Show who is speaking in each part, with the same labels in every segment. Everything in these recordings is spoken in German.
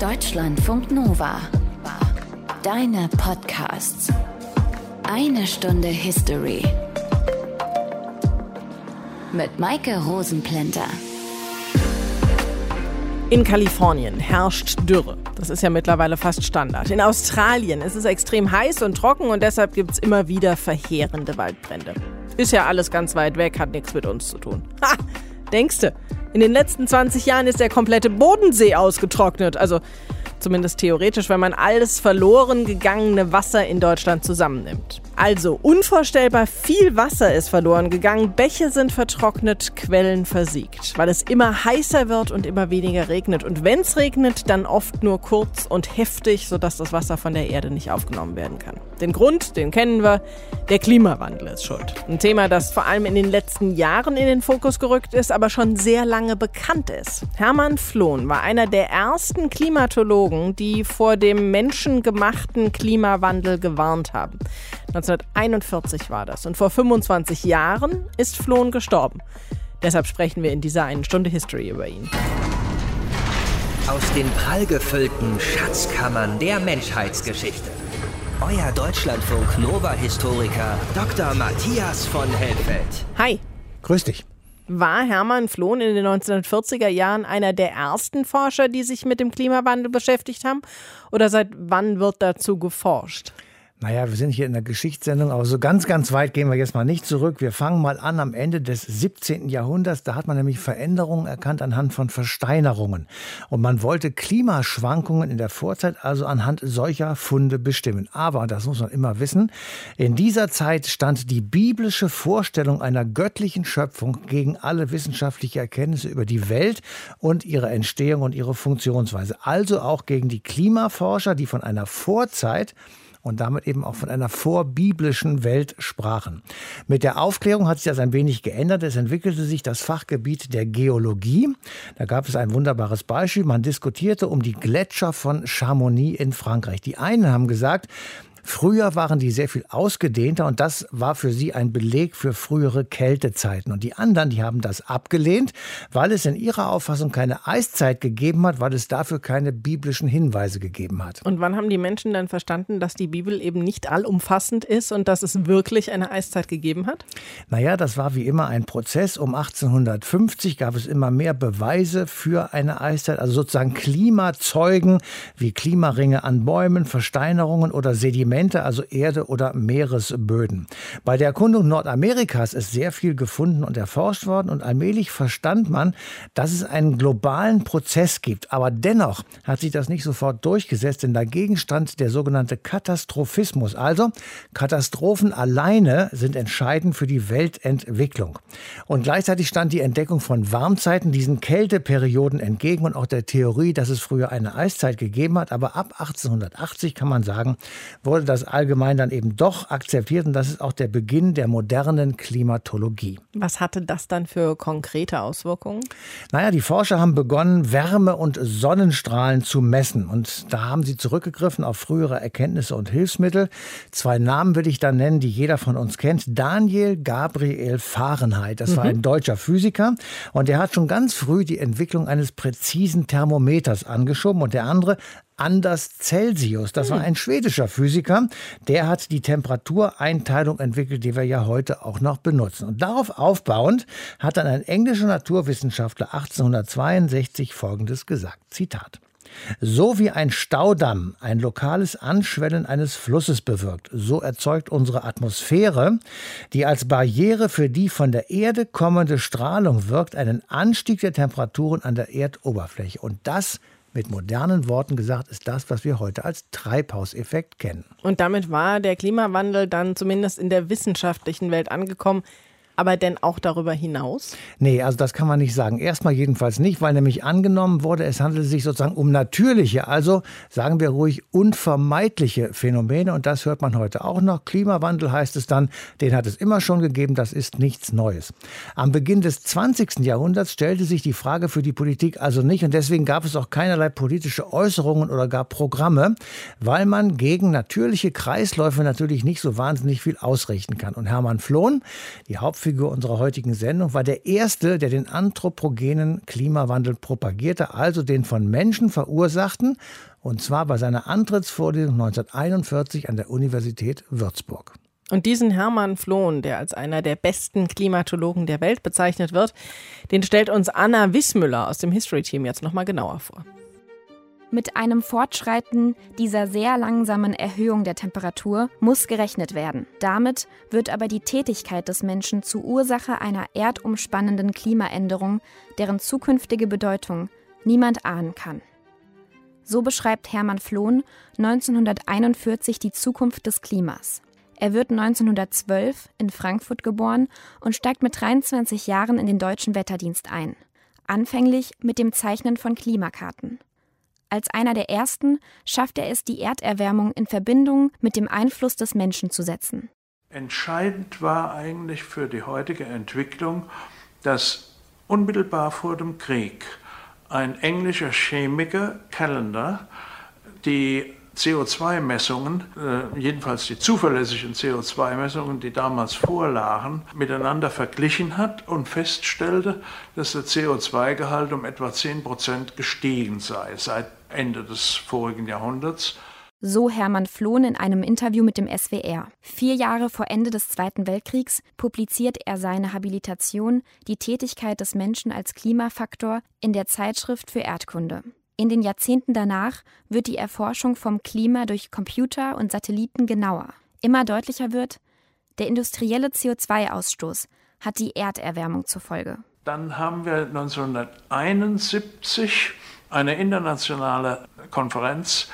Speaker 1: Deutschlandfunk Nova. Deine Podcasts. Eine Stunde History. Mit Maike Rosenplanter.
Speaker 2: In Kalifornien herrscht Dürre. Das ist ja mittlerweile fast Standard. In Australien ist es extrem heiß und trocken und deshalb gibt es immer wieder verheerende Waldbrände. Ist ja alles ganz weit weg, hat nichts mit uns zu tun. Ha! Denkste, in den letzten 20 Jahren ist der komplette Bodensee ausgetrocknet. Also zumindest theoretisch, wenn man alles verloren gegangene Wasser in Deutschland zusammennimmt. Also unvorstellbar viel Wasser ist verloren gegangen, Bäche sind vertrocknet, Quellen versiegt, weil es immer heißer wird und immer weniger regnet. Und wenn es regnet, dann oft nur kurz und heftig, sodass das Wasser von der Erde nicht aufgenommen werden kann. Den Grund, den kennen wir, der Klimawandel ist schuld. Ein Thema, das vor allem in den letzten Jahren in den Fokus gerückt ist, aber schon sehr lange bekannt ist. Hermann Flohn war einer der ersten Klimatologen, die vor dem menschengemachten Klimawandel gewarnt haben. 1941 war das. Und vor 25 Jahren ist Flohn gestorben. Deshalb sprechen wir in dieser einen Stunde History über ihn.
Speaker 3: Aus den prallgefüllten Schatzkammern der Menschheitsgeschichte. Euer Deutschlandfunk Nova-Historiker Dr. Matthias von Helfeld.
Speaker 2: Hi.
Speaker 4: Grüß dich.
Speaker 2: War Hermann Flohn in den 1940er Jahren einer der ersten Forscher, die sich mit dem Klimawandel beschäftigt haben? Oder seit wann wird dazu geforscht?
Speaker 4: Naja, wir sind hier in der Geschichtssendung, aber so ganz, ganz weit gehen wir jetzt mal nicht zurück. Wir fangen mal an am Ende des 17. Jahrhunderts. Da hat man nämlich Veränderungen erkannt anhand von Versteinerungen. Und man wollte Klimaschwankungen in der Vorzeit also anhand solcher Funde bestimmen. Aber, das muss man immer wissen, in dieser Zeit stand die biblische Vorstellung einer göttlichen Schöpfung gegen alle wissenschaftliche Erkenntnisse über die Welt und ihre Entstehung und ihre Funktionsweise. Also auch gegen die Klimaforscher, die von einer Vorzeit und damit eben auch von einer vorbiblischen Welt sprachen. Mit der Aufklärung hat sich das ein wenig geändert. Es entwickelte sich das Fachgebiet der Geologie. Da gab es ein wunderbares Beispiel. Man diskutierte um die Gletscher von Chamonix in Frankreich. Die einen haben gesagt, Früher waren die sehr viel ausgedehnter und das war für sie ein Beleg für frühere Kältezeiten. Und die anderen, die haben das abgelehnt, weil es in ihrer Auffassung keine Eiszeit gegeben hat, weil es dafür keine biblischen Hinweise gegeben hat.
Speaker 2: Und wann haben die Menschen dann verstanden, dass die Bibel eben nicht allumfassend ist und dass es wirklich eine Eiszeit gegeben hat?
Speaker 4: Naja, das war wie immer ein Prozess. Um 1850 gab es immer mehr Beweise für eine Eiszeit, also sozusagen Klimazeugen wie Klimaringe an Bäumen, Versteinerungen oder Sedimente Sedimente, also Erde- oder Meeresböden. Bei der Erkundung Nordamerikas ist sehr viel gefunden und erforscht worden und allmählich verstand man, dass es einen globalen Prozess gibt. Aber dennoch hat sich das nicht sofort durchgesetzt, denn dagegen stand der sogenannte Katastrophismus. Also Katastrophen alleine sind entscheidend für die Weltentwicklung. Und gleichzeitig stand die Entdeckung von Warmzeiten diesen Kälteperioden entgegen und auch der Theorie, dass es früher eine Eiszeit gegeben hat. Aber ab 1880 kann man sagen, wurde das allgemein dann eben doch akzeptiert und das ist auch der Beginn der modernen Klimatologie.
Speaker 2: Was hatte das dann für konkrete Auswirkungen?
Speaker 4: Naja, die Forscher haben begonnen, Wärme und Sonnenstrahlen zu messen und da haben sie zurückgegriffen auf frühere Erkenntnisse und Hilfsmittel. Zwei Namen will ich da nennen, die jeder von uns kennt. Daniel Gabriel Fahrenheit, das war mhm. ein deutscher Physiker und der hat schon ganz früh die Entwicklung eines präzisen Thermometers angeschoben und der andere Anders Celsius. Das war hm. ein schwedischer Physiker. Der hat die Temperatureinteilung entwickelt, die wir ja heute auch noch benutzen. Und darauf aufbauend hat dann ein englischer Naturwissenschaftler 1862 Folgendes gesagt. Zitat. So wie ein Staudamm ein lokales Anschwellen eines Flusses bewirkt, so erzeugt unsere Atmosphäre, die als Barriere für die von der Erde kommende Strahlung wirkt, einen Anstieg der Temperaturen an der Erdoberfläche. Und das mit modernen Worten gesagt, ist das, was wir heute als Treibhauseffekt kennen.
Speaker 2: Und damit war der Klimawandel dann zumindest in der wissenschaftlichen Welt angekommen. Aber denn auch darüber hinaus?
Speaker 4: Nee, also das kann man nicht sagen. Erstmal jedenfalls nicht, weil nämlich angenommen wurde, es handelt sich sozusagen um natürliche, also sagen wir ruhig unvermeidliche Phänomene. Und das hört man heute auch noch. Klimawandel heißt es dann, den hat es immer schon gegeben, das ist nichts Neues. Am Beginn des 20. Jahrhunderts stellte sich die Frage für die Politik also nicht. Und deswegen gab es auch keinerlei politische Äußerungen oder gar Programme, weil man gegen natürliche Kreisläufe natürlich nicht so wahnsinnig viel ausrichten kann. Und Hermann Flohn, die Hauptfigur Hauptfigur unserer heutigen Sendung, war der erste, der den anthropogenen Klimawandel propagierte, also den von Menschen verursachten, und zwar bei seiner Antrittsvorlesung 1941 an der Universität Würzburg.
Speaker 2: Und diesen Hermann Flohn, der als einer der besten Klimatologen der Welt bezeichnet wird, den stellt uns Anna Wissmüller aus dem History Team jetzt nochmal genauer vor.
Speaker 5: Mit einem Fortschreiten dieser sehr langsamen Erhöhung der Temperatur muss gerechnet werden. Damit wird aber die Tätigkeit des Menschen zu Ursache einer erdumspannenden Klimaänderung, deren zukünftige Bedeutung niemand ahnen kann. So beschreibt Hermann Flohn 1941 die Zukunft des Klimas. Er wird 1912 in Frankfurt geboren und steigt mit 23 Jahren in den deutschen Wetterdienst ein. Anfänglich mit dem Zeichnen von Klimakarten. Als einer der ersten schafft er es, die Erderwärmung in Verbindung mit dem Einfluss des Menschen zu setzen.
Speaker 6: Entscheidend war eigentlich für die heutige Entwicklung, dass unmittelbar vor dem Krieg ein englischer Chemiker, Callender, die CO2-Messungen, äh, jedenfalls die zuverlässigen CO2-Messungen, die damals vorlagen, miteinander verglichen hat und feststellte, dass der CO2-Gehalt um etwa 10 Prozent gestiegen sei seit Ende des vorigen Jahrhunderts.
Speaker 5: So Hermann Flohn in einem Interview mit dem SWR. Vier Jahre vor Ende des Zweiten Weltkriegs publiziert er seine Habilitation Die Tätigkeit des Menschen als Klimafaktor in der Zeitschrift für Erdkunde. In den Jahrzehnten danach wird die Erforschung vom Klima durch Computer und Satelliten genauer. Immer deutlicher wird, der industrielle CO2-Ausstoß hat die Erderwärmung zur Folge.
Speaker 6: Dann haben wir 1971 eine internationale Konferenz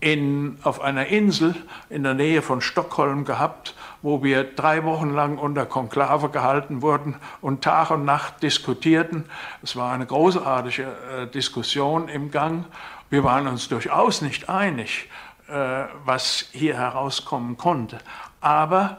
Speaker 6: in, auf einer Insel in der Nähe von Stockholm gehabt, wo wir drei Wochen lang unter Konklave gehalten wurden und Tag und Nacht diskutierten. Es war eine großartige äh, Diskussion im Gang. Wir waren uns durchaus nicht einig, äh, was hier herauskommen konnte. Aber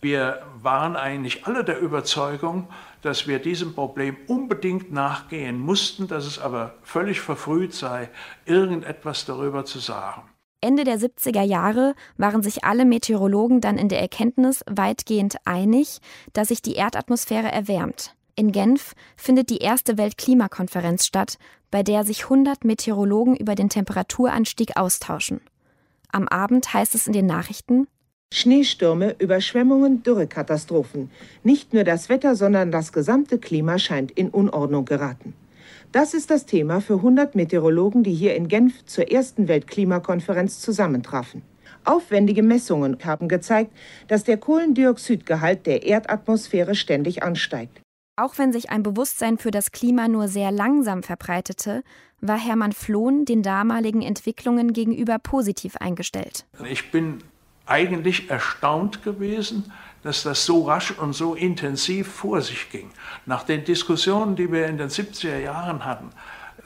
Speaker 6: wir waren eigentlich alle der Überzeugung, dass wir diesem Problem unbedingt nachgehen mussten, dass es aber völlig verfrüht sei, irgendetwas darüber zu sagen.
Speaker 5: Ende der 70er Jahre waren sich alle Meteorologen dann in der Erkenntnis weitgehend einig, dass sich die Erdatmosphäre erwärmt. In Genf findet die erste Weltklimakonferenz statt, bei der sich 100 Meteorologen über den Temperaturanstieg austauschen. Am Abend heißt es in den Nachrichten,
Speaker 7: Schneestürme, Überschwemmungen, Dürrekatastrophen. Nicht nur das Wetter, sondern das gesamte Klima scheint in Unordnung geraten. Das ist das Thema für 100 Meteorologen, die hier in Genf zur ersten Weltklimakonferenz zusammentrafen. Aufwendige Messungen haben gezeigt, dass der Kohlendioxidgehalt der Erdatmosphäre ständig ansteigt.
Speaker 5: Auch wenn sich ein Bewusstsein für das Klima nur sehr langsam verbreitete, war Hermann Flohn den damaligen Entwicklungen gegenüber positiv eingestellt.
Speaker 6: Ich bin eigentlich erstaunt gewesen, dass das so rasch und so intensiv vor sich ging. Nach den Diskussionen, die wir in den 70er Jahren hatten,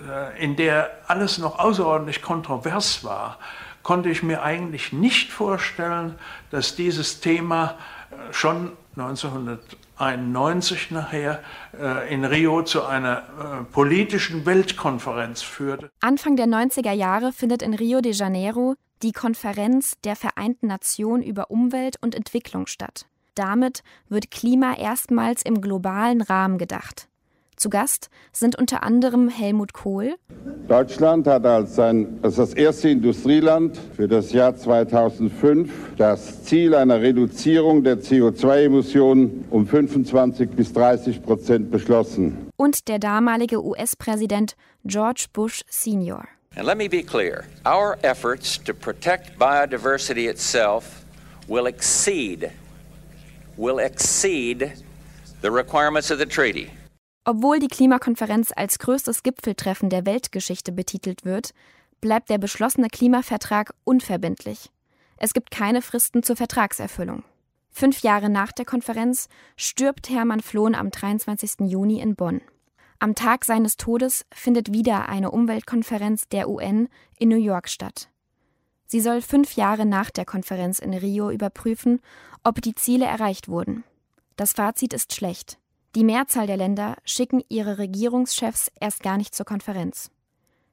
Speaker 6: äh, in der alles noch außerordentlich kontrovers war, konnte ich mir eigentlich nicht vorstellen, dass dieses Thema äh, schon 1991 nachher äh, in Rio zu einer politischen Weltkonferenz führte.
Speaker 5: Anfang der 90er Jahre findet in Rio de Janeiro die Konferenz der Vereinten Nationen über Umwelt und Entwicklung statt. Damit wird Klima erstmals im globalen Rahmen gedacht. Zu Gast sind unter anderem Helmut Kohl.
Speaker 8: Deutschland hat als, ein, als das erste Industrieland für das Jahr 2005 das Ziel einer Reduzierung der CO2-Emissionen um 25 bis 30 Prozent beschlossen.
Speaker 5: Und der damalige US-Präsident George Bush Sr.
Speaker 9: And let me be clear our efforts to protect biodiversity itself will exceed, will exceed the requirements of the treaty.
Speaker 5: Obwohl die Klimakonferenz als größtes Gipfeltreffen der Weltgeschichte betitelt wird, bleibt der beschlossene Klimavertrag unverbindlich. Es gibt keine Fristen zur Vertragserfüllung. Fünf Jahre nach der Konferenz stirbt Hermann Flohn am 23. Juni in Bonn. Am Tag seines Todes findet wieder eine Umweltkonferenz der UN in New York statt. Sie soll fünf Jahre nach der Konferenz in Rio überprüfen, ob die Ziele erreicht wurden. Das Fazit ist schlecht. Die Mehrzahl der Länder schicken ihre Regierungschefs erst gar nicht zur Konferenz.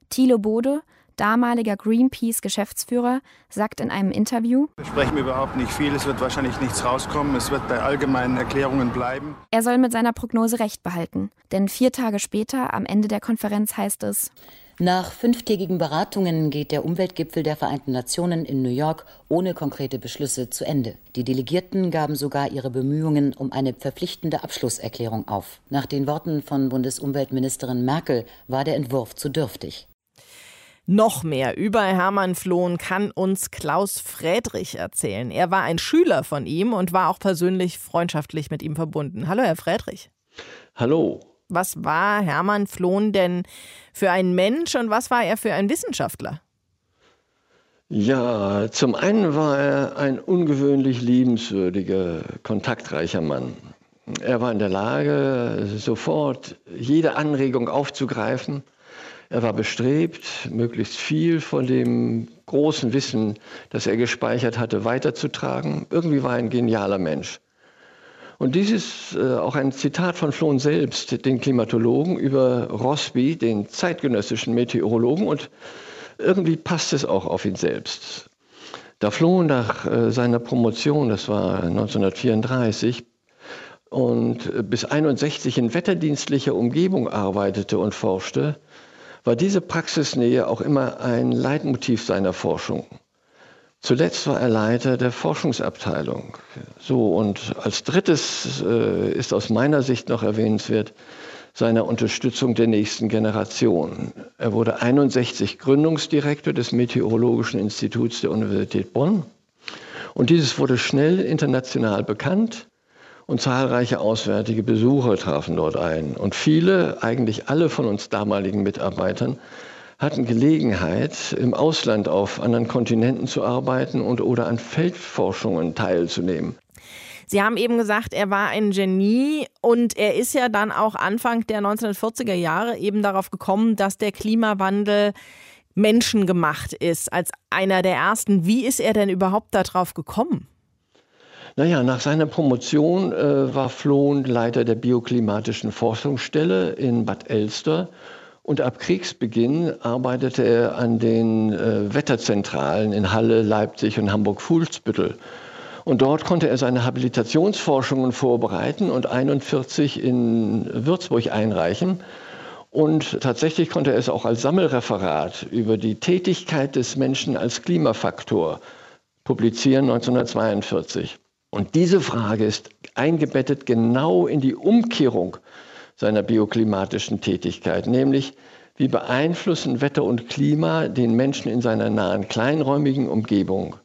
Speaker 5: Thilo Bode, damaliger Greenpeace-Geschäftsführer, sagt in einem Interview:
Speaker 10: Wir sprechen überhaupt nicht viel, es wird wahrscheinlich nichts rauskommen, es wird bei allgemeinen Erklärungen bleiben.
Speaker 5: Er soll mit seiner Prognose recht behalten, denn vier Tage später, am Ende der Konferenz, heißt es:
Speaker 11: nach fünftägigen Beratungen geht der Umweltgipfel der Vereinten Nationen in New York ohne konkrete Beschlüsse zu Ende. Die Delegierten gaben sogar ihre Bemühungen um eine verpflichtende Abschlusserklärung auf. Nach den Worten von Bundesumweltministerin Merkel war der Entwurf zu dürftig.
Speaker 2: Noch mehr über Hermann Flohn kann uns Klaus Friedrich erzählen. Er war ein Schüler von ihm und war auch persönlich freundschaftlich mit ihm verbunden. Hallo, Herr Friedrich.
Speaker 12: Hallo.
Speaker 2: Was war Hermann Flohn denn für ein Mensch und was war er für ein Wissenschaftler?
Speaker 12: Ja, zum einen war er ein ungewöhnlich liebenswürdiger, kontaktreicher Mann. Er war in der Lage, sofort jede Anregung aufzugreifen. Er war bestrebt, möglichst viel von dem großen Wissen, das er gespeichert hatte, weiterzutragen. Irgendwie war er ein genialer Mensch. Und dies ist äh, auch ein Zitat von Flohn selbst, den Klimatologen, über Rossby, den zeitgenössischen Meteorologen. Und irgendwie passt es auch auf ihn selbst. Da Flohn nach äh, seiner Promotion, das war 1934, und äh, bis 61 in wetterdienstlicher Umgebung arbeitete und forschte, war diese Praxisnähe auch immer ein Leitmotiv seiner Forschung. Zuletzt war er Leiter der Forschungsabteilung. So, und als drittes äh, ist aus meiner Sicht noch erwähnenswert seine Unterstützung der nächsten Generation. Er wurde 61 Gründungsdirektor des Meteorologischen Instituts der Universität Bonn. Und dieses wurde schnell international bekannt und zahlreiche auswärtige Besucher trafen dort ein. Und viele, eigentlich alle von uns damaligen Mitarbeitern, hatten Gelegenheit, im Ausland auf anderen Kontinenten zu arbeiten und oder an Feldforschungen teilzunehmen.
Speaker 2: Sie haben eben gesagt, er war ein Genie und er ist ja dann auch Anfang der 1940er Jahre eben darauf gekommen, dass der Klimawandel menschengemacht ist, als einer der ersten. Wie ist er denn überhaupt darauf gekommen?
Speaker 12: Naja, nach seiner Promotion äh, war Flohn Leiter der bioklimatischen Forschungsstelle in Bad Elster und ab Kriegsbeginn arbeitete er an den äh, Wetterzentralen in Halle, Leipzig und Hamburg-Fuhlsbüttel. Und dort konnte er seine Habilitationsforschungen vorbereiten und 41 in Würzburg einreichen. Und tatsächlich konnte er es auch als Sammelreferat über die Tätigkeit des Menschen als Klimafaktor publizieren 1942. Und diese Frage ist eingebettet genau in die Umkehrung seiner bioklimatischen Tätigkeit, nämlich wie beeinflussen Wetter und Klima den Menschen in seiner nahen kleinräumigen Umgebung.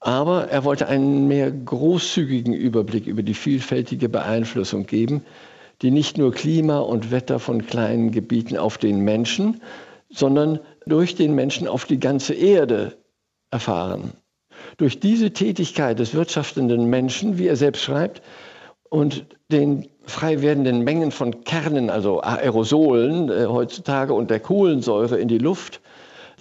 Speaker 12: Aber er wollte einen mehr großzügigen Überblick über die vielfältige Beeinflussung geben, die nicht nur Klima und Wetter von kleinen Gebieten auf den Menschen, sondern durch den Menschen auf die ganze Erde erfahren. Durch diese Tätigkeit des wirtschaftenden Menschen, wie er selbst schreibt, und den frei werdenden Mengen von Kernen, also Aerosolen äh, heutzutage und der Kohlensäure in die Luft,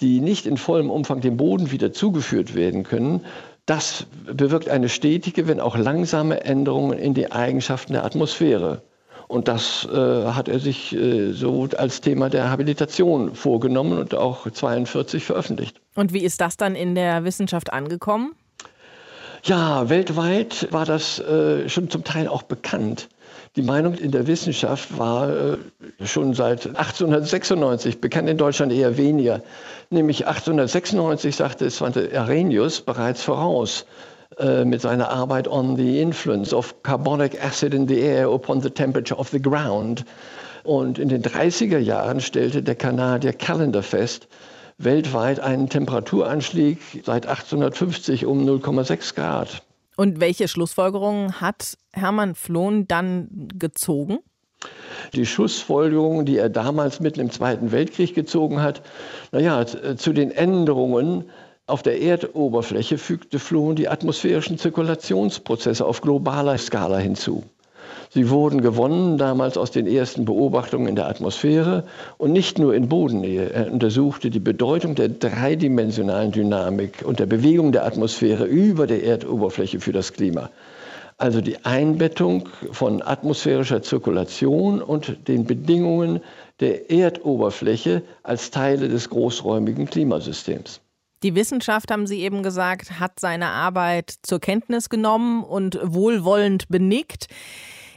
Speaker 12: die nicht in vollem Umfang dem Boden wieder zugeführt werden können, das bewirkt eine stetige, wenn auch langsame Änderung in die Eigenschaften der Atmosphäre. Und das äh, hat er sich äh, so als Thema der Habilitation vorgenommen und auch 1942 veröffentlicht.
Speaker 2: Und wie ist das dann in der Wissenschaft angekommen?
Speaker 12: Ja, weltweit war das äh, schon zum Teil auch bekannt. Die Meinung in der Wissenschaft war äh, schon seit 1896 bekannt, in Deutschland eher weniger. Nämlich 1896 sagte Svante Arrhenius bereits voraus äh, mit seiner Arbeit on the influence of carbonic acid in the air upon the temperature of the ground. Und in den 30er Jahren stellte der Kanadier Callender fest, weltweit einen Temperaturanstieg seit 1850 um 0,6 Grad.
Speaker 2: Und welche Schlussfolgerungen hat Hermann Flohn dann gezogen?
Speaker 12: Die Schlussfolgerungen, die er damals mitten im Zweiten Weltkrieg gezogen hat, naja, zu den Änderungen auf der Erdoberfläche fügte Flohn die atmosphärischen Zirkulationsprozesse auf globaler Skala hinzu. Sie wurden gewonnen damals aus den ersten Beobachtungen in der Atmosphäre und nicht nur in Bodennähe. Er untersuchte die Bedeutung der dreidimensionalen Dynamik und der Bewegung der Atmosphäre über der Erdoberfläche für das Klima. Also die Einbettung von atmosphärischer Zirkulation und den Bedingungen der Erdoberfläche als Teile des großräumigen Klimasystems.
Speaker 2: Die Wissenschaft, haben Sie eben gesagt, hat seine Arbeit zur Kenntnis genommen und wohlwollend benickt.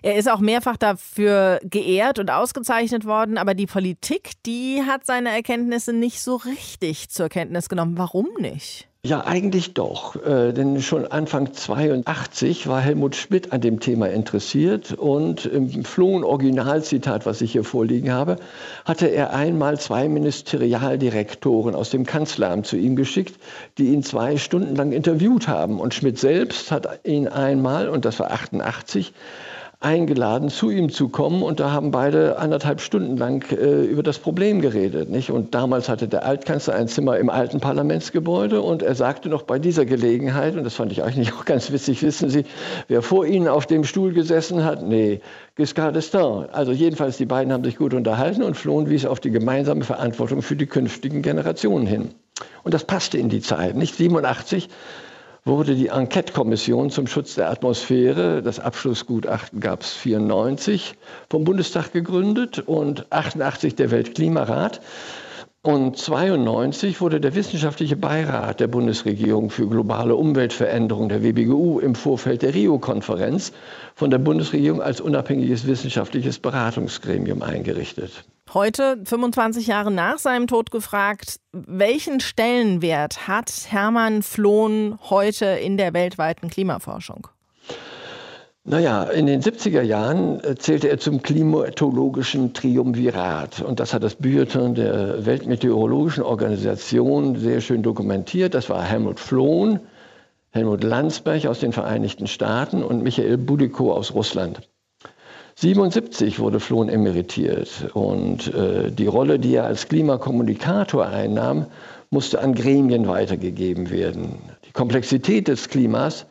Speaker 2: Er ist auch mehrfach dafür geehrt und ausgezeichnet worden, aber die Politik, die hat seine Erkenntnisse nicht so richtig zur Kenntnis genommen. Warum nicht?
Speaker 12: Ja, eigentlich doch. Äh, denn schon Anfang 82 war Helmut Schmidt an dem Thema interessiert und im Flohen-Originalzitat, was ich hier vorliegen habe, hatte er einmal zwei Ministerialdirektoren aus dem Kanzleramt zu ihm geschickt, die ihn zwei Stunden lang interviewt haben. Und Schmidt selbst hat ihn einmal, und das war 88, eingeladen, zu ihm zu kommen. Und da haben beide anderthalb Stunden lang äh, über das Problem geredet. Nicht? Und damals hatte der Altkanzler ein Zimmer im alten Parlamentsgebäude. Und er sagte noch bei dieser Gelegenheit, und das fand ich eigentlich auch ganz witzig, wissen Sie, wer vor Ihnen auf dem Stuhl gesessen hat? Nee, Giscard d'Estaing. Also jedenfalls, die beiden haben sich gut unterhalten und Flohen wies auf die gemeinsame Verantwortung für die künftigen Generationen hin. Und das passte in die Zeit. Nicht 87 wurde die Enquete-Kommission zum Schutz der Atmosphäre, das Abschlussgutachten gab es 94, vom Bundestag gegründet und 88 der Weltklimarat. Und 92 wurde der wissenschaftliche Beirat der Bundesregierung für globale Umweltveränderung, der WBGU, im Vorfeld der Rio-Konferenz von der Bundesregierung als unabhängiges wissenschaftliches Beratungsgremium eingerichtet.
Speaker 2: Heute, 25 Jahre nach seinem Tod gefragt, welchen Stellenwert hat Hermann Flohn heute in der weltweiten Klimaforschung?
Speaker 12: Naja, in den 70er Jahren äh, zählte er zum klimatologischen Triumvirat. Und das hat das Bulletin der Weltmeteorologischen Organisation sehr schön dokumentiert. Das war Helmut Flohn, Helmut Landsberg aus den Vereinigten Staaten und Michael Budikow aus Russland. 77 wurde Flohn emeritiert und äh, die Rolle, die er als Klimakommunikator einnahm, musste an Gremien weitergegeben werden. Die Komplexität des Klimas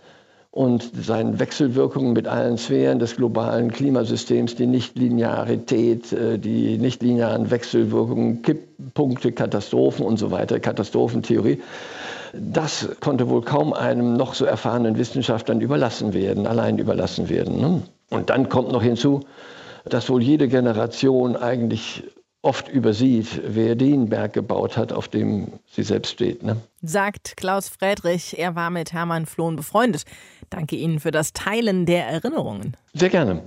Speaker 12: und seinen Wechselwirkungen mit allen Sphären des globalen Klimasystems, die Nichtlinearität, äh, die nichtlinearen Wechselwirkungen, Kipppunkte, Katastrophen und so weiter, Katastrophentheorie. Das konnte wohl kaum einem noch so erfahrenen Wissenschaftler überlassen werden, allein überlassen werden. Ne? Und dann kommt noch hinzu, dass wohl jede Generation eigentlich oft übersieht, wer den Berg gebaut hat, auf dem sie selbst steht. Ne?
Speaker 2: Sagt Klaus Friedrich, er war mit Hermann Flohn befreundet. Danke Ihnen für das Teilen der Erinnerungen.
Speaker 12: Sehr gerne.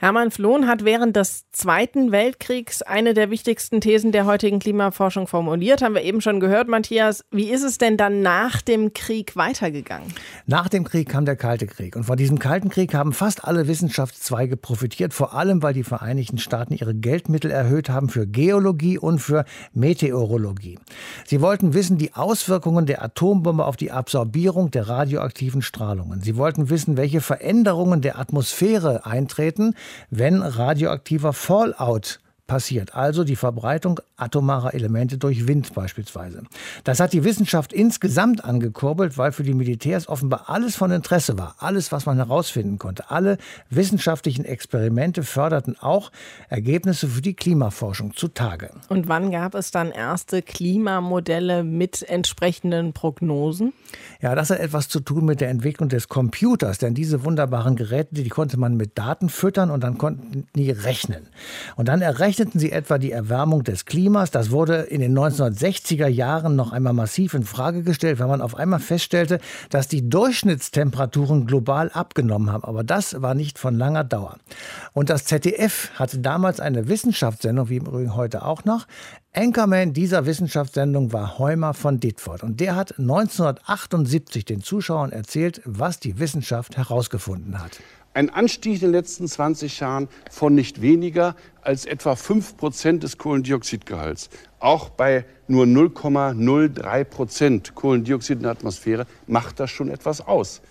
Speaker 2: Hermann Flohn hat während des Zweiten Weltkriegs eine der wichtigsten Thesen der heutigen Klimaforschung formuliert. Haben wir eben schon gehört, Matthias. Wie ist es denn dann nach dem Krieg weitergegangen?
Speaker 4: Nach dem Krieg kam der Kalte Krieg. Und von diesem Kalten Krieg haben fast alle Wissenschaftszweige profitiert, vor allem weil die Vereinigten Staaten ihre Geldmittel erhöht haben für Geologie und für Meteorologie. Sie wollten wissen die Auswirkungen der Atombombe auf die Absorbierung der radioaktiven Strahlungen. Sie wollten wissen, welche Veränderungen der Atmosphäre eintreten, wenn radioaktiver Fallout passiert, also die Verbreitung atomarer Elemente durch Wind beispielsweise. Das hat die Wissenschaft insgesamt angekurbelt, weil für die Militärs offenbar alles von Interesse war, alles, was man herausfinden konnte. Alle wissenschaftlichen Experimente förderten auch Ergebnisse für die Klimaforschung zutage.
Speaker 2: Und wann gab es dann erste Klimamodelle mit entsprechenden Prognosen?
Speaker 4: Ja, das hat etwas zu tun mit der Entwicklung des Computers, denn diese wunderbaren Geräte, die konnte man mit Daten füttern und dann konnten die rechnen. Und dann errechneten berechneten sie etwa die Erwärmung des Klimas. Das wurde in den 1960er Jahren noch einmal massiv in Frage gestellt, weil man auf einmal feststellte, dass die Durchschnittstemperaturen global abgenommen haben. Aber das war nicht von langer Dauer. Und das ZDF hatte damals eine Wissenschaftssendung, wie im Übrigen heute auch noch. Anchorman dieser Wissenschaftssendung war Heumer von Ditford und der hat 1978 den Zuschauern erzählt, was die Wissenschaft herausgefunden hat.
Speaker 13: Ein Anstieg in den letzten 20 Jahren von nicht weniger als etwa 5 Prozent des Kohlendioxidgehalts. Auch bei nur 0,03 Prozent Kohlendioxid in der Atmosphäre macht das schon etwas aus.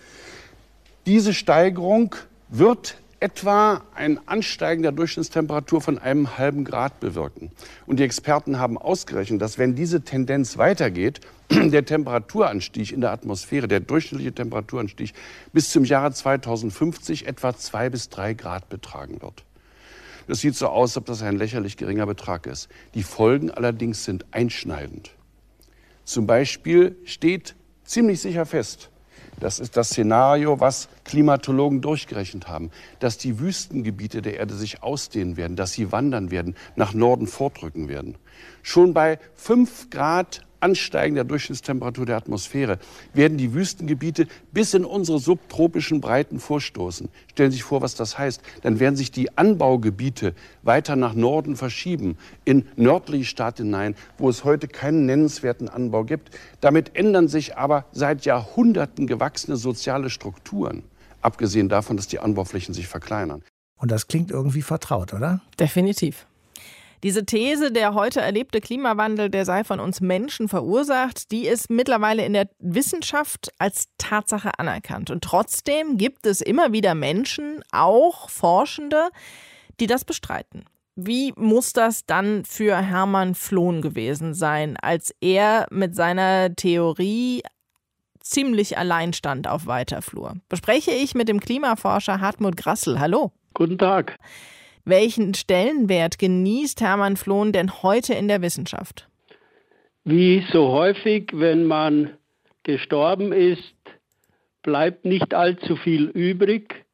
Speaker 13: Diese Steigerung wird etwa ein Ansteigen der Durchschnittstemperatur von einem halben Grad bewirken. Und die Experten haben ausgerechnet, dass wenn diese Tendenz weitergeht, der Temperaturanstieg in der Atmosphäre, der durchschnittliche Temperaturanstieg bis zum Jahre 2050 etwa zwei bis drei Grad betragen wird. Das sieht so aus, als ob das ein lächerlich geringer Betrag ist. Die Folgen allerdings sind einschneidend. Zum Beispiel steht ziemlich sicher fest, Das ist das Szenario, was Klimatologen durchgerechnet haben, dass die Wüstengebiete der Erde sich ausdehnen werden, dass sie wandern werden, nach Norden fortrücken werden. Schon bei 5 Grad Ansteigen der Durchschnittstemperatur der Atmosphäre werden die Wüstengebiete bis in unsere subtropischen Breiten vorstoßen. Stellen Sie sich vor, was das heißt. Dann werden sich die Anbaugebiete weiter nach Norden verschieben, in nördliche Staaten hinein, wo es heute keinen nennenswerten Anbau gibt. Damit ändern sich aber seit Jahrhunderten gewachsene soziale Strukturen, abgesehen davon, dass die Anbauflächen sich verkleinern.
Speaker 4: Und das klingt irgendwie vertraut, oder?
Speaker 2: Definitiv. Diese These, der heute erlebte Klimawandel, der sei von uns Menschen verursacht, die ist mittlerweile in der Wissenschaft als Tatsache anerkannt. Und trotzdem gibt es immer wieder Menschen, auch Forschende, die das bestreiten. Wie muss das dann für Hermann Flohn gewesen sein, als er mit seiner Theorie ziemlich allein stand auf weiter Flur? Bespreche ich mit dem Klimaforscher Hartmut Grassel. Hallo.
Speaker 14: Guten Tag.
Speaker 2: Welchen Stellenwert genießt Hermann Flohn denn heute in der Wissenschaft?
Speaker 14: Wie so häufig, wenn man gestorben ist, bleibt nicht allzu viel übrig.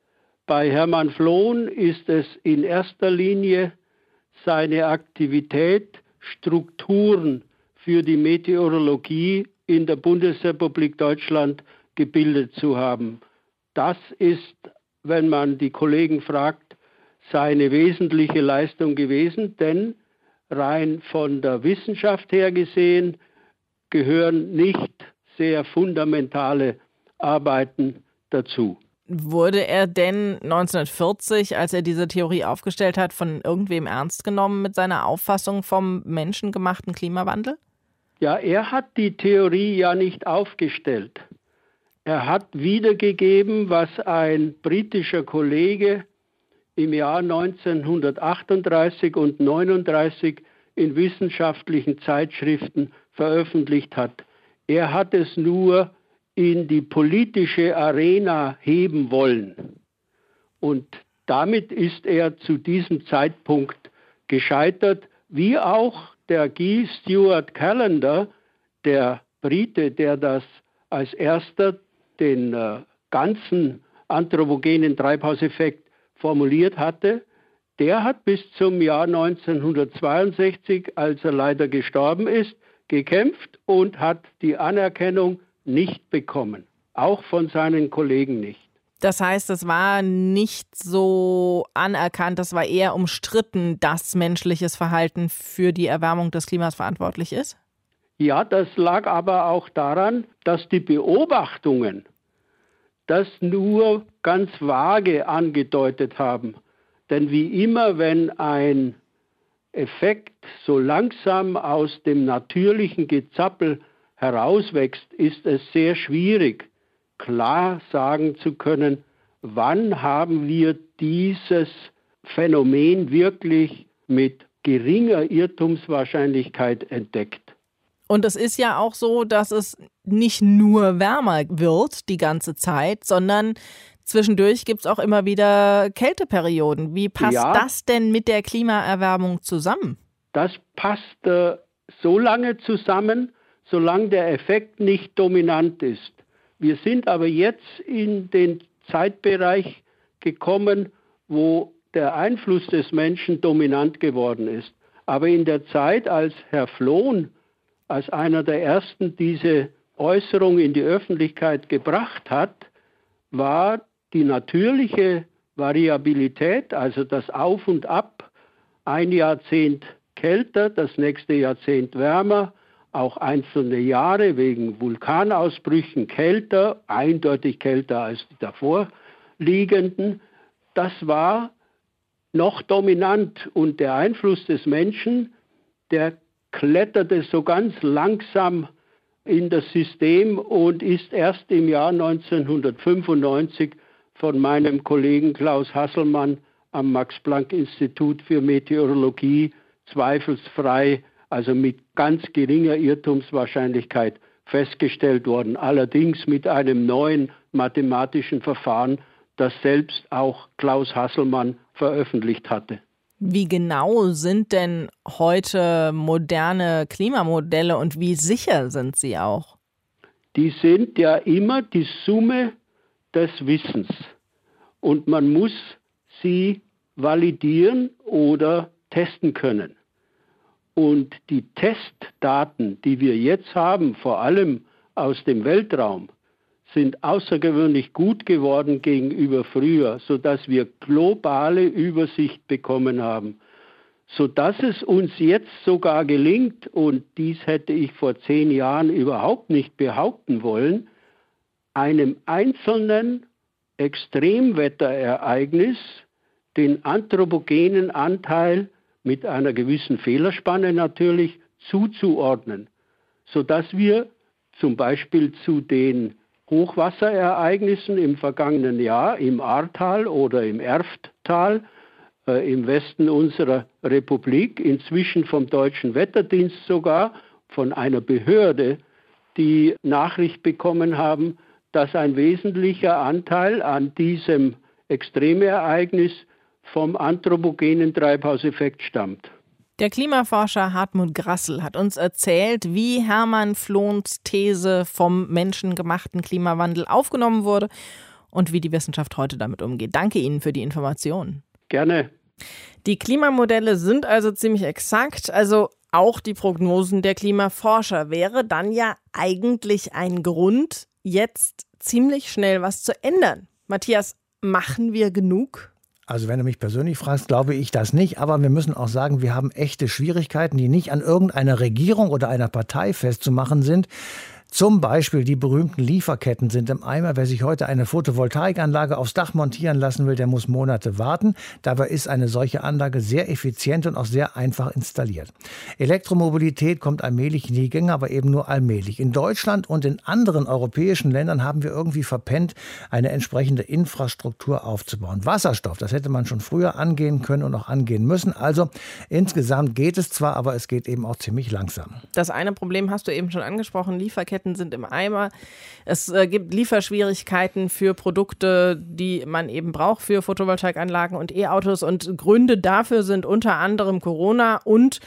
Speaker 14: Bei Hermann Flohn ist es in erster Linie seine Aktivität, Strukturen für die Meteorologie in der Bundesrepublik Deutschland gebildet zu haben. Das ist, wenn man die Kollegen fragt, seine wesentliche Leistung gewesen, denn rein von der Wissenschaft her gesehen gehören nicht sehr fundamentale Arbeiten dazu.
Speaker 2: Wurde er denn 1940, als er diese Theorie aufgestellt hat, von irgendwem ernst genommen mit seiner Auffassung vom menschengemachten Klimawandel?
Speaker 14: Ja, er hat die Theorie ja nicht aufgestellt. Er hat wiedergegeben, was ein britischer Kollege im Jahr 1938 und 1939 in wissenschaftlichen Zeitschriften veröffentlicht hat. Er hat es nur in die politische Arena heben wollen. Und damit ist er zu diesem Zeitpunkt gescheitert, wie auch der Guy Stewart Callender, der Brite, der das als erster den äh, ganzen anthropogenen Treibhauseffekt formuliert hatte, der hat bis zum Jahr 1962, als er leider gestorben ist, gekämpft und hat die Anerkennung nicht bekommen, auch von seinen Kollegen nicht.
Speaker 2: Das heißt, es war nicht so anerkannt, es war eher umstritten, dass menschliches Verhalten für die Erwärmung des Klimas verantwortlich ist?
Speaker 14: Ja, das lag aber auch daran, dass die Beobachtungen das nur ganz vage angedeutet haben. Denn wie immer, wenn ein Effekt so langsam aus dem natürlichen Gezappel herauswächst, ist es sehr schwierig, klar sagen zu können, wann haben wir dieses Phänomen wirklich mit geringer Irrtumswahrscheinlichkeit entdeckt.
Speaker 2: Und es ist ja auch so, dass es nicht nur wärmer wird die ganze Zeit, sondern zwischendurch gibt es auch immer wieder Kälteperioden. Wie passt ja, das denn mit der Klimaerwärmung zusammen?
Speaker 14: Das passt äh, so lange zusammen, solange der Effekt nicht dominant ist. Wir sind aber jetzt in den Zeitbereich gekommen, wo der Einfluss des Menschen dominant geworden ist. Aber in der Zeit, als Herr Flohn als einer der ersten diese Äußerung in die Öffentlichkeit gebracht hat, war die natürliche Variabilität, also das Auf und Ab, ein Jahrzehnt kälter, das nächste Jahrzehnt wärmer, auch einzelne Jahre wegen Vulkanausbrüchen kälter, eindeutig kälter als die davor liegenden. Das war noch dominant und der Einfluss des Menschen, der kletterte so ganz langsam in das System und ist erst im Jahr 1995 von meinem Kollegen Klaus Hasselmann am Max-Planck-Institut für Meteorologie zweifelsfrei, also mit ganz geringer Irrtumswahrscheinlichkeit festgestellt worden. Allerdings mit einem neuen mathematischen Verfahren, das selbst auch Klaus Hasselmann veröffentlicht hatte.
Speaker 2: Wie genau sind denn heute moderne Klimamodelle und wie sicher sind sie auch?
Speaker 14: die sind ja immer die Summe des Wissens. Und man muss sie validieren oder testen können. Und die Testdaten, die wir jetzt haben, vor allem aus dem Weltraum, sind außergewöhnlich gut geworden gegenüber früher, sodass wir globale Übersicht bekommen haben, sodass es uns jetzt sogar gelingt, und dies hätte ich vor zehn Jahren überhaupt nicht behaupten wollen, einem einzelnen Extremwetterereignis den anthropogenen Anteil mit einer gewissen Fehlerspanne natürlich zuzuordnen, sodass wir zum Beispiel zu den Hochwasserereignissen im vergangenen Jahr im Ahrtal oder im Erfttal äh, im Westen unserer Republik, inzwischen vom deutschen Wetterdienst sogar, von einer Behörde, die Nachricht bekommen haben, dass ein wesentlicher Anteil an diesem Extremereignis vom anthropogenen Treibhauseffekt stammt.
Speaker 2: Der Klimaforscher Hartmut Grassel hat uns erzählt, wie Hermann Flohns These vom menschengemachten Klimawandel aufgenommen wurde und wie die Wissenschaft heute damit umgeht. Danke Ihnen für die Informationen.
Speaker 14: Gerne.
Speaker 2: Die Klimamodelle sind also ziemlich exakt, also auch die Prognosen der Klimaforscher wäre dann ja eigentlich ein Grund, jetzt ziemlich schnell was zu ändern. Matthias, machen wir genug?
Speaker 4: Also wenn du mich persönlich fragst, glaube ich das nicht. Aber wir müssen auch sagen, wir haben echte Schwierigkeiten, die nicht an irgendeiner Regierung oder einer Partei festzumachen sind, zum Beispiel die berühmten Lieferketten sind im Eimer. Wer sich heute eine Photovoltaikanlage aufs Dach montieren lassen will, der muss Monate warten. Dabei ist eine solche Anlage sehr effizient und auch sehr einfach installiert. Elektromobilität kommt allmählich in die Gänge, aber eben nur allmählich. In Deutschland und in anderen europäischen Ländern haben wir irgendwie verpennt, eine entsprechende Infrastruktur aufzubauen. Wasserstoff, das hätte man schon früher angehen können und auch angehen müssen. Also insgesamt geht es zwar, aber es geht eben auch ziemlich langsam.
Speaker 2: Das eine Problem hast du eben schon angesprochen, Lieferketten Lieferketten sind im Eimer. Es äh, gibt Lieferschwierigkeiten für Produkte, die man eben braucht für Photovoltaikanlagen und E-Autos. Und Gründe dafür sind unter anderem Corona und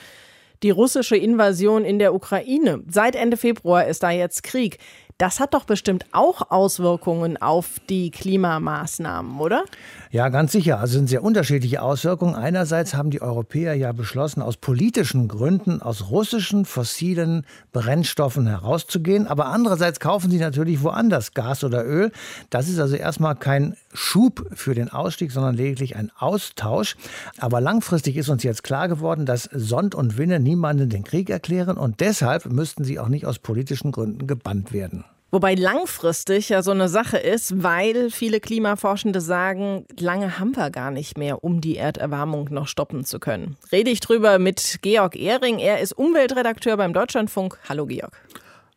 Speaker 2: die russische Invasion in der Ukraine. Seit Ende Februar ist da jetzt Krieg. Das hat doch bestimmt auch Auswirkungen auf die Klimamaßnahmen, oder?
Speaker 4: Ja, ganz sicher. Also sind sehr unterschiedliche Auswirkungen. Einerseits haben die Europäer ja beschlossen, aus politischen Gründen aus russischen fossilen Brennstoffen herauszugehen. Aber andererseits kaufen sie natürlich woanders Gas oder Öl. Das ist also erstmal kein Schub für den Ausstieg, sondern lediglich ein Austausch. Aber langfristig ist uns jetzt klar geworden, dass Sond und Winne niemanden den Krieg erklären und deshalb müssten sie auch nicht aus politischen Gründen gebannt werden.
Speaker 2: Wobei langfristig ja so eine Sache ist, weil viele Klimaforschende sagen, lange haben wir gar nicht mehr, um die Erderwärmung noch stoppen zu können. Rede ich drüber mit Georg Ehring. Er ist Umweltredakteur beim Deutschlandfunk. Hallo Georg.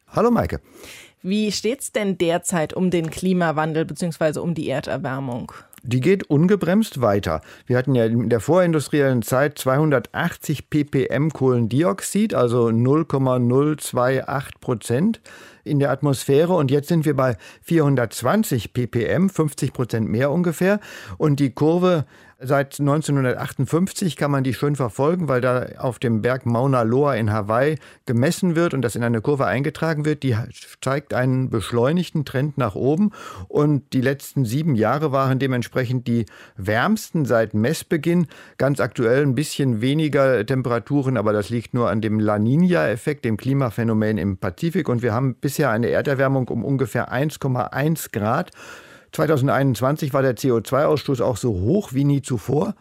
Speaker 15: Hallo Maike.
Speaker 2: Wie steht es denn derzeit um den Klimawandel bzw. um die Erderwärmung?
Speaker 15: Die geht ungebremst weiter. Wir hatten ja in der vorindustriellen Zeit 280 ppm Kohlendioxid, also 0,028 Prozent in der Atmosphäre und jetzt sind wir bei 420 ppm, 50 Prozent mehr ungefähr. Und die Kurve Seit 1958 kann man die schön verfolgen, weil da auf dem Berg Mauna Loa in Hawaii gemessen wird und das in eine Kurve eingetragen wird. Die zeigt einen beschleunigten Trend nach oben und die letzten sieben Jahre waren dementsprechend die wärmsten seit Messbeginn. Ganz aktuell ein bisschen weniger Temperaturen, aber das liegt nur an dem La Nina-Effekt, dem Klimaphänomen im Pazifik und wir haben bisher eine Erderwärmung um ungefähr 1,1 Grad. 2021 war der CO2-Ausstoß auch so hoch wie nie zuvor.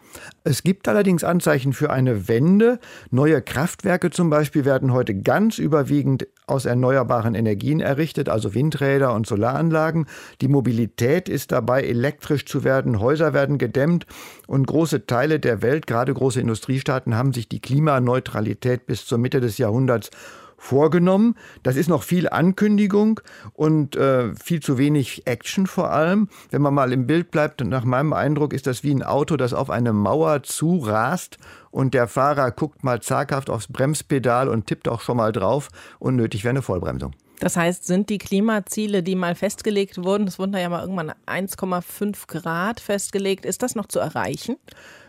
Speaker 15: Es gibt allerdings Anzeichen für eine Wende. Neue Kraftwerke zum Beispiel werden heute ganz überwiegend aus erneuerbaren Energien errichtet, also Windräder und Solaranlagen. Die Mobilität ist dabei, elektrisch zu werden. Häuser werden gedämmt und große Teile der Welt, gerade große Industriestaaten, haben sich die Klimaneutralität bis zur Mitte des Jahrhunderts vorgenommen. Das ist noch viel Ankündigung und äh, viel zu wenig Action vor allem. Wenn man mal im Bild bleibt, nach meinem Eindruck ist das wie ein Auto, das auf eine Mauer zurast und der Fahrer guckt mal zaghaft aufs Bremspedal und tippt auch schon mal drauf. Unnötig wäre eine Vollbremsung.
Speaker 2: Das heißt, sind die Klimaziele, die mal festgelegt wurden, es wurden ja mal irgendwann 1,5 Grad festgelegt, ist das noch zu erreichen?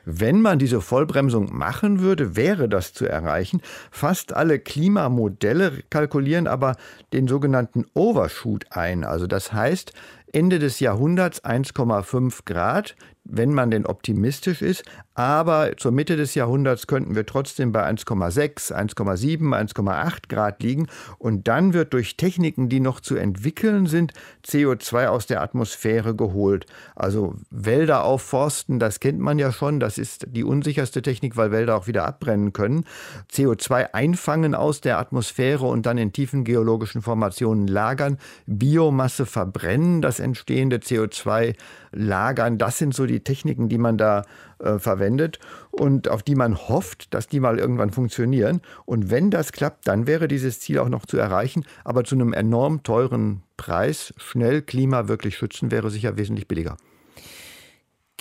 Speaker 15: Wenn man diese Vollbremsung machen würde, wäre das zu erreichen. Fast alle Klimamodelle kalkulieren aber den sogenannten Overshoot ein. Also das heißt, Ende des Jahrhunderts 1,5 Grad wenn man denn optimistisch ist. Aber zur Mitte des Jahrhunderts könnten wir trotzdem bei 1,6, 1,7, 1,8 Grad liegen. Und dann wird durch Techniken, die noch zu entwickeln sind, CO2 aus der Atmosphäre geholt. Also Wälder aufforsten, das kennt man ja schon. Das ist die unsicherste Technik, weil Wälder auch wieder abbrennen können. CO2 einfangen aus der Atmosphäre und dann in tiefen geologischen Formationen lagern. Biomasse verbrennen, das entstehende CO2 lagern. Das sind so die Techniken, die man da äh, verwendet und auf die man hofft, dass die mal irgendwann funktionieren. Und wenn das klappt, dann wäre dieses Ziel auch noch zu erreichen, aber zu einem enorm teuren Preis. Schnell Klima wirklich schützen wäre sicher wesentlich billiger.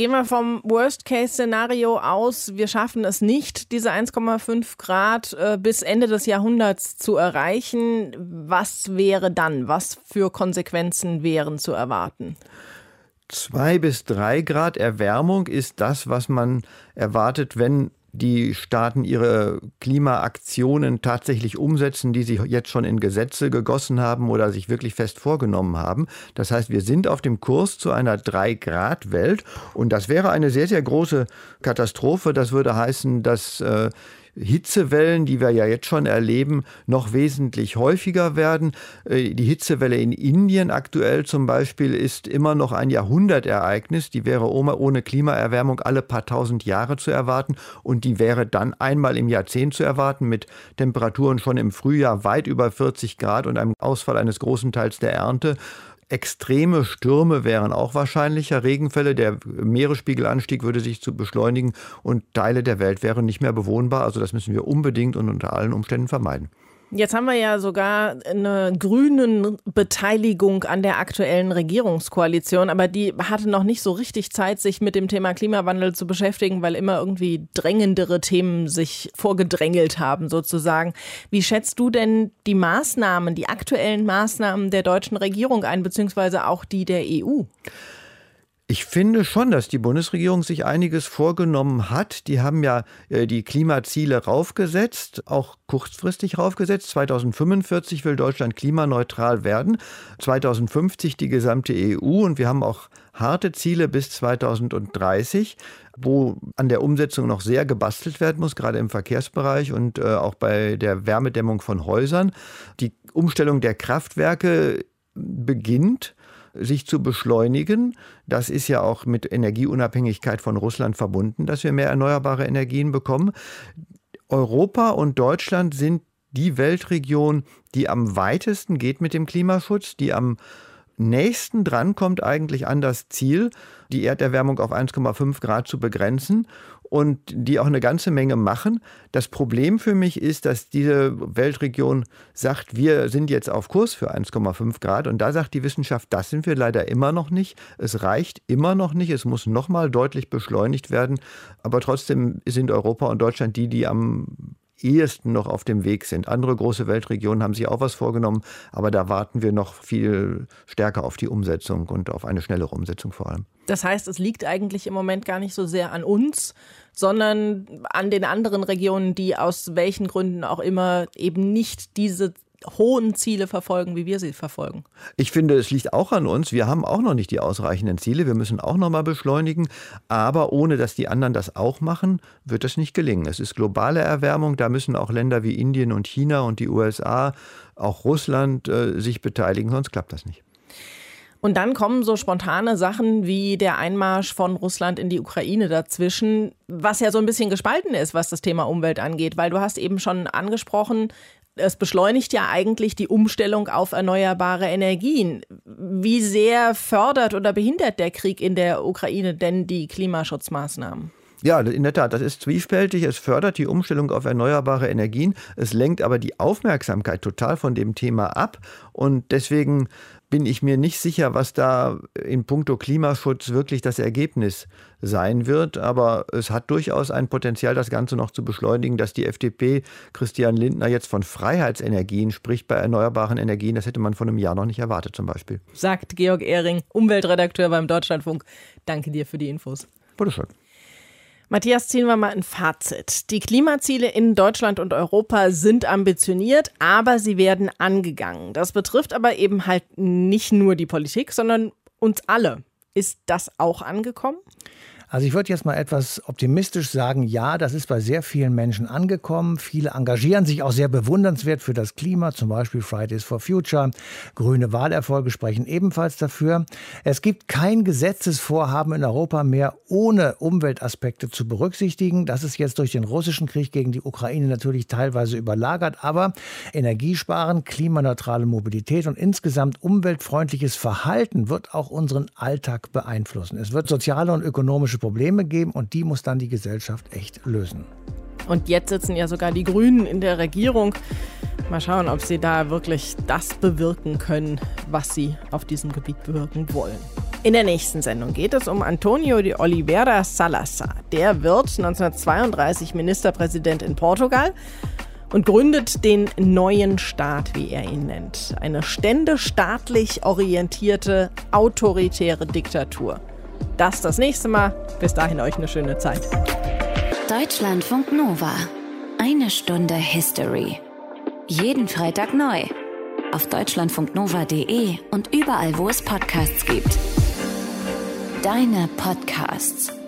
Speaker 2: Gehen wir vom Worst-Case-Szenario aus, wir schaffen es nicht, diese 1,5 Grad äh, bis Ende des Jahrhunderts zu erreichen. Was wäre dann? Was für Konsequenzen wären zu erwarten?
Speaker 15: Zwei bis drei Grad Erwärmung ist das, was man erwartet, wenn die Staaten ihre Klimaaktionen tatsächlich umsetzen, die sie jetzt schon in Gesetze gegossen haben oder sich wirklich fest vorgenommen haben. Das heißt, wir sind auf dem Kurs zu einer Drei-Grad-Welt und das wäre eine sehr, sehr große Katastrophe. Das würde heißen, dass äh, Hitzewellen, die wir ja jetzt schon erleben, noch wesentlich häufiger werden. Äh, die Hitzewelle in Indien aktuell zum Beispiel ist immer noch ein Jahrhundertereignis. Die wäre ohne Klimaerwärmung alle paar tausend Jahre zu erwarten und die wäre dann einmal im Jahrzehnt zu erwarten mit Temperaturen schon im Frühjahr weit über 40 Grad und einem Ausfall eines großen Teils der Ernte. Extreme Stürme wären auch wahrscheinlicher, Regenfälle, der Meeresspiegelanstieg würde sich zu beschleunigen und Teile der Welt wären nicht mehr bewohnbar. Also das müssen wir unbedingt und unter allen Umständen vermeiden.
Speaker 2: Jetzt haben wir ja sogar eine grünen Beteiligung an der aktuellen Regierungskoalition, aber die hatte noch nicht so richtig Zeit, sich mit dem Thema Klimawandel zu beschäftigen, weil immer irgendwie drängendere Themen sich vorgedrängelt haben, sozusagen. Wie schätzt du denn die Maßnahmen, die aktuellen Maßnahmen der deutschen Regierung ein, beziehungsweise auch die der EU?
Speaker 15: Ich finde schon, dass die Bundesregierung sich einiges vorgenommen hat. Die haben ja äh, die Klimaziele raufgesetzt, auch kurzfristig raufgesetzt. 2045 will Deutschland klimaneutral werden, 2050 die gesamte EU und wir haben auch harte Ziele bis 2030, wo an der Umsetzung noch sehr gebastelt werden muss, gerade im Verkehrsbereich und äh, auch bei der Wärmedämmung von Häusern. Die Umstellung der Kraftwerke beginnt sich zu beschleunigen. Das ist ja auch mit Energieunabhängigkeit von Russland verbunden, dass wir mehr erneuerbare Energien bekommen. Europa und Deutschland sind die Weltregion, die am weitesten geht mit dem Klimaschutz, die am nächsten dran kommt eigentlich an das Ziel, die Erderwärmung auf 1,5 Grad zu begrenzen und die auch eine ganze Menge machen. Das Problem für mich ist, dass diese Weltregion sagt, wir sind jetzt auf Kurs für 1,5 Grad und da sagt die Wissenschaft, das sind wir leider immer noch nicht. Es reicht immer noch nicht. Es muss noch mal deutlich beschleunigt werden. Aber trotzdem sind Europa und Deutschland die, die am ehesten noch auf dem Weg sind. Andere große Weltregionen haben sich auch was vorgenommen, aber da warten wir noch viel stärker auf die Umsetzung und auf eine schnellere Umsetzung vor allem.
Speaker 2: Das heißt, es liegt eigentlich im Moment gar nicht so sehr an uns, sondern an den anderen Regionen, die aus welchen Gründen auch immer eben nicht diese hohen Ziele verfolgen, wie wir sie verfolgen.
Speaker 15: Ich finde, es liegt auch an uns. Wir haben auch noch nicht die ausreichenden Ziele. Wir müssen auch noch mal beschleunigen. Aber ohne dass die anderen das auch machen, wird das nicht gelingen. Es ist globale Erwärmung. Da müssen auch Länder wie Indien und China und die USA, auch Russland äh, sich beteiligen. Sonst klappt das nicht.
Speaker 2: Und dann kommen so spontane Sachen wie der Einmarsch von Russland in die Ukraine dazwischen, was ja so ein bisschen gespalten ist, was das Thema Umwelt angeht, weil du hast eben schon angesprochen, es beschleunigt ja eigentlich die Umstellung auf erneuerbare Energien. Wie sehr fördert oder behindert der Krieg in der Ukraine denn die Klimaschutzmaßnahmen?
Speaker 15: Ja, in der Tat, das ist zwiespältig. Es fördert die Umstellung auf erneuerbare Energien. Es lenkt aber die Aufmerksamkeit total von dem Thema ab. Und deswegen bin ich mir nicht sicher, was da in puncto Klimaschutz wirklich das Ergebnis sein wird. Aber es hat durchaus ein Potenzial, das Ganze noch zu beschleunigen, dass die FDP Christian Lindner jetzt von Freiheitsenergien spricht bei erneuerbaren Energien. Das hätte man vor einem Jahr noch nicht erwartet zum Beispiel.
Speaker 2: Sagt Georg Ehring, Umweltredakteur beim Deutschlandfunk. Danke dir für die Infos.
Speaker 15: Bitteschön.
Speaker 2: Matthias, ziehen wir mal ein Fazit. Die Klimaziele in Deutschland und Europa sind ambitioniert, aber sie werden angegangen. Das betrifft aber eben halt nicht nur die Politik, sondern uns alle. Ist das auch angekommen?
Speaker 4: Also ich würde jetzt mal etwas optimistisch sagen, ja, das ist bei sehr vielen Menschen angekommen. Viele engagieren sich auch sehr bewundernswert für das Klima, zum Beispiel Fridays for Future. Grüne Wahlerfolge sprechen ebenfalls dafür. Es gibt kein Gesetzesvorhaben in Europa mehr, ohne Umweltaspekte zu berücksichtigen. Das ist jetzt durch den russischen Krieg gegen die Ukraine natürlich teilweise überlagert, aber Energiesparen, klimaneutrale Mobilität und insgesamt umweltfreundliches Verhalten wird auch unseren Alltag beeinflussen. Es wird soziale und ökonomische Probleme geben und die muss dann die Gesellschaft echt lösen.
Speaker 2: Und jetzt sitzen ja sogar die Grünen in der Regierung. Mal schauen, ob sie da wirklich das bewirken können, was sie auf diesem Gebiet bewirken wollen. In der nächsten Sendung geht es um Antonio de Oliveira Salazar. Der wird 1932 Ministerpräsident in Portugal und gründet den neuen Staat, wie er ihn nennt. Eine ständestaatlich orientierte, autoritäre Diktatur. Das das nächste Mal. Bis dahin euch eine schöne Zeit.
Speaker 1: Deutschlandfunk Nova. Eine Stunde History. Jeden Freitag neu. Auf deutschlandfunknova.de und überall, wo es Podcasts gibt. Deine Podcasts.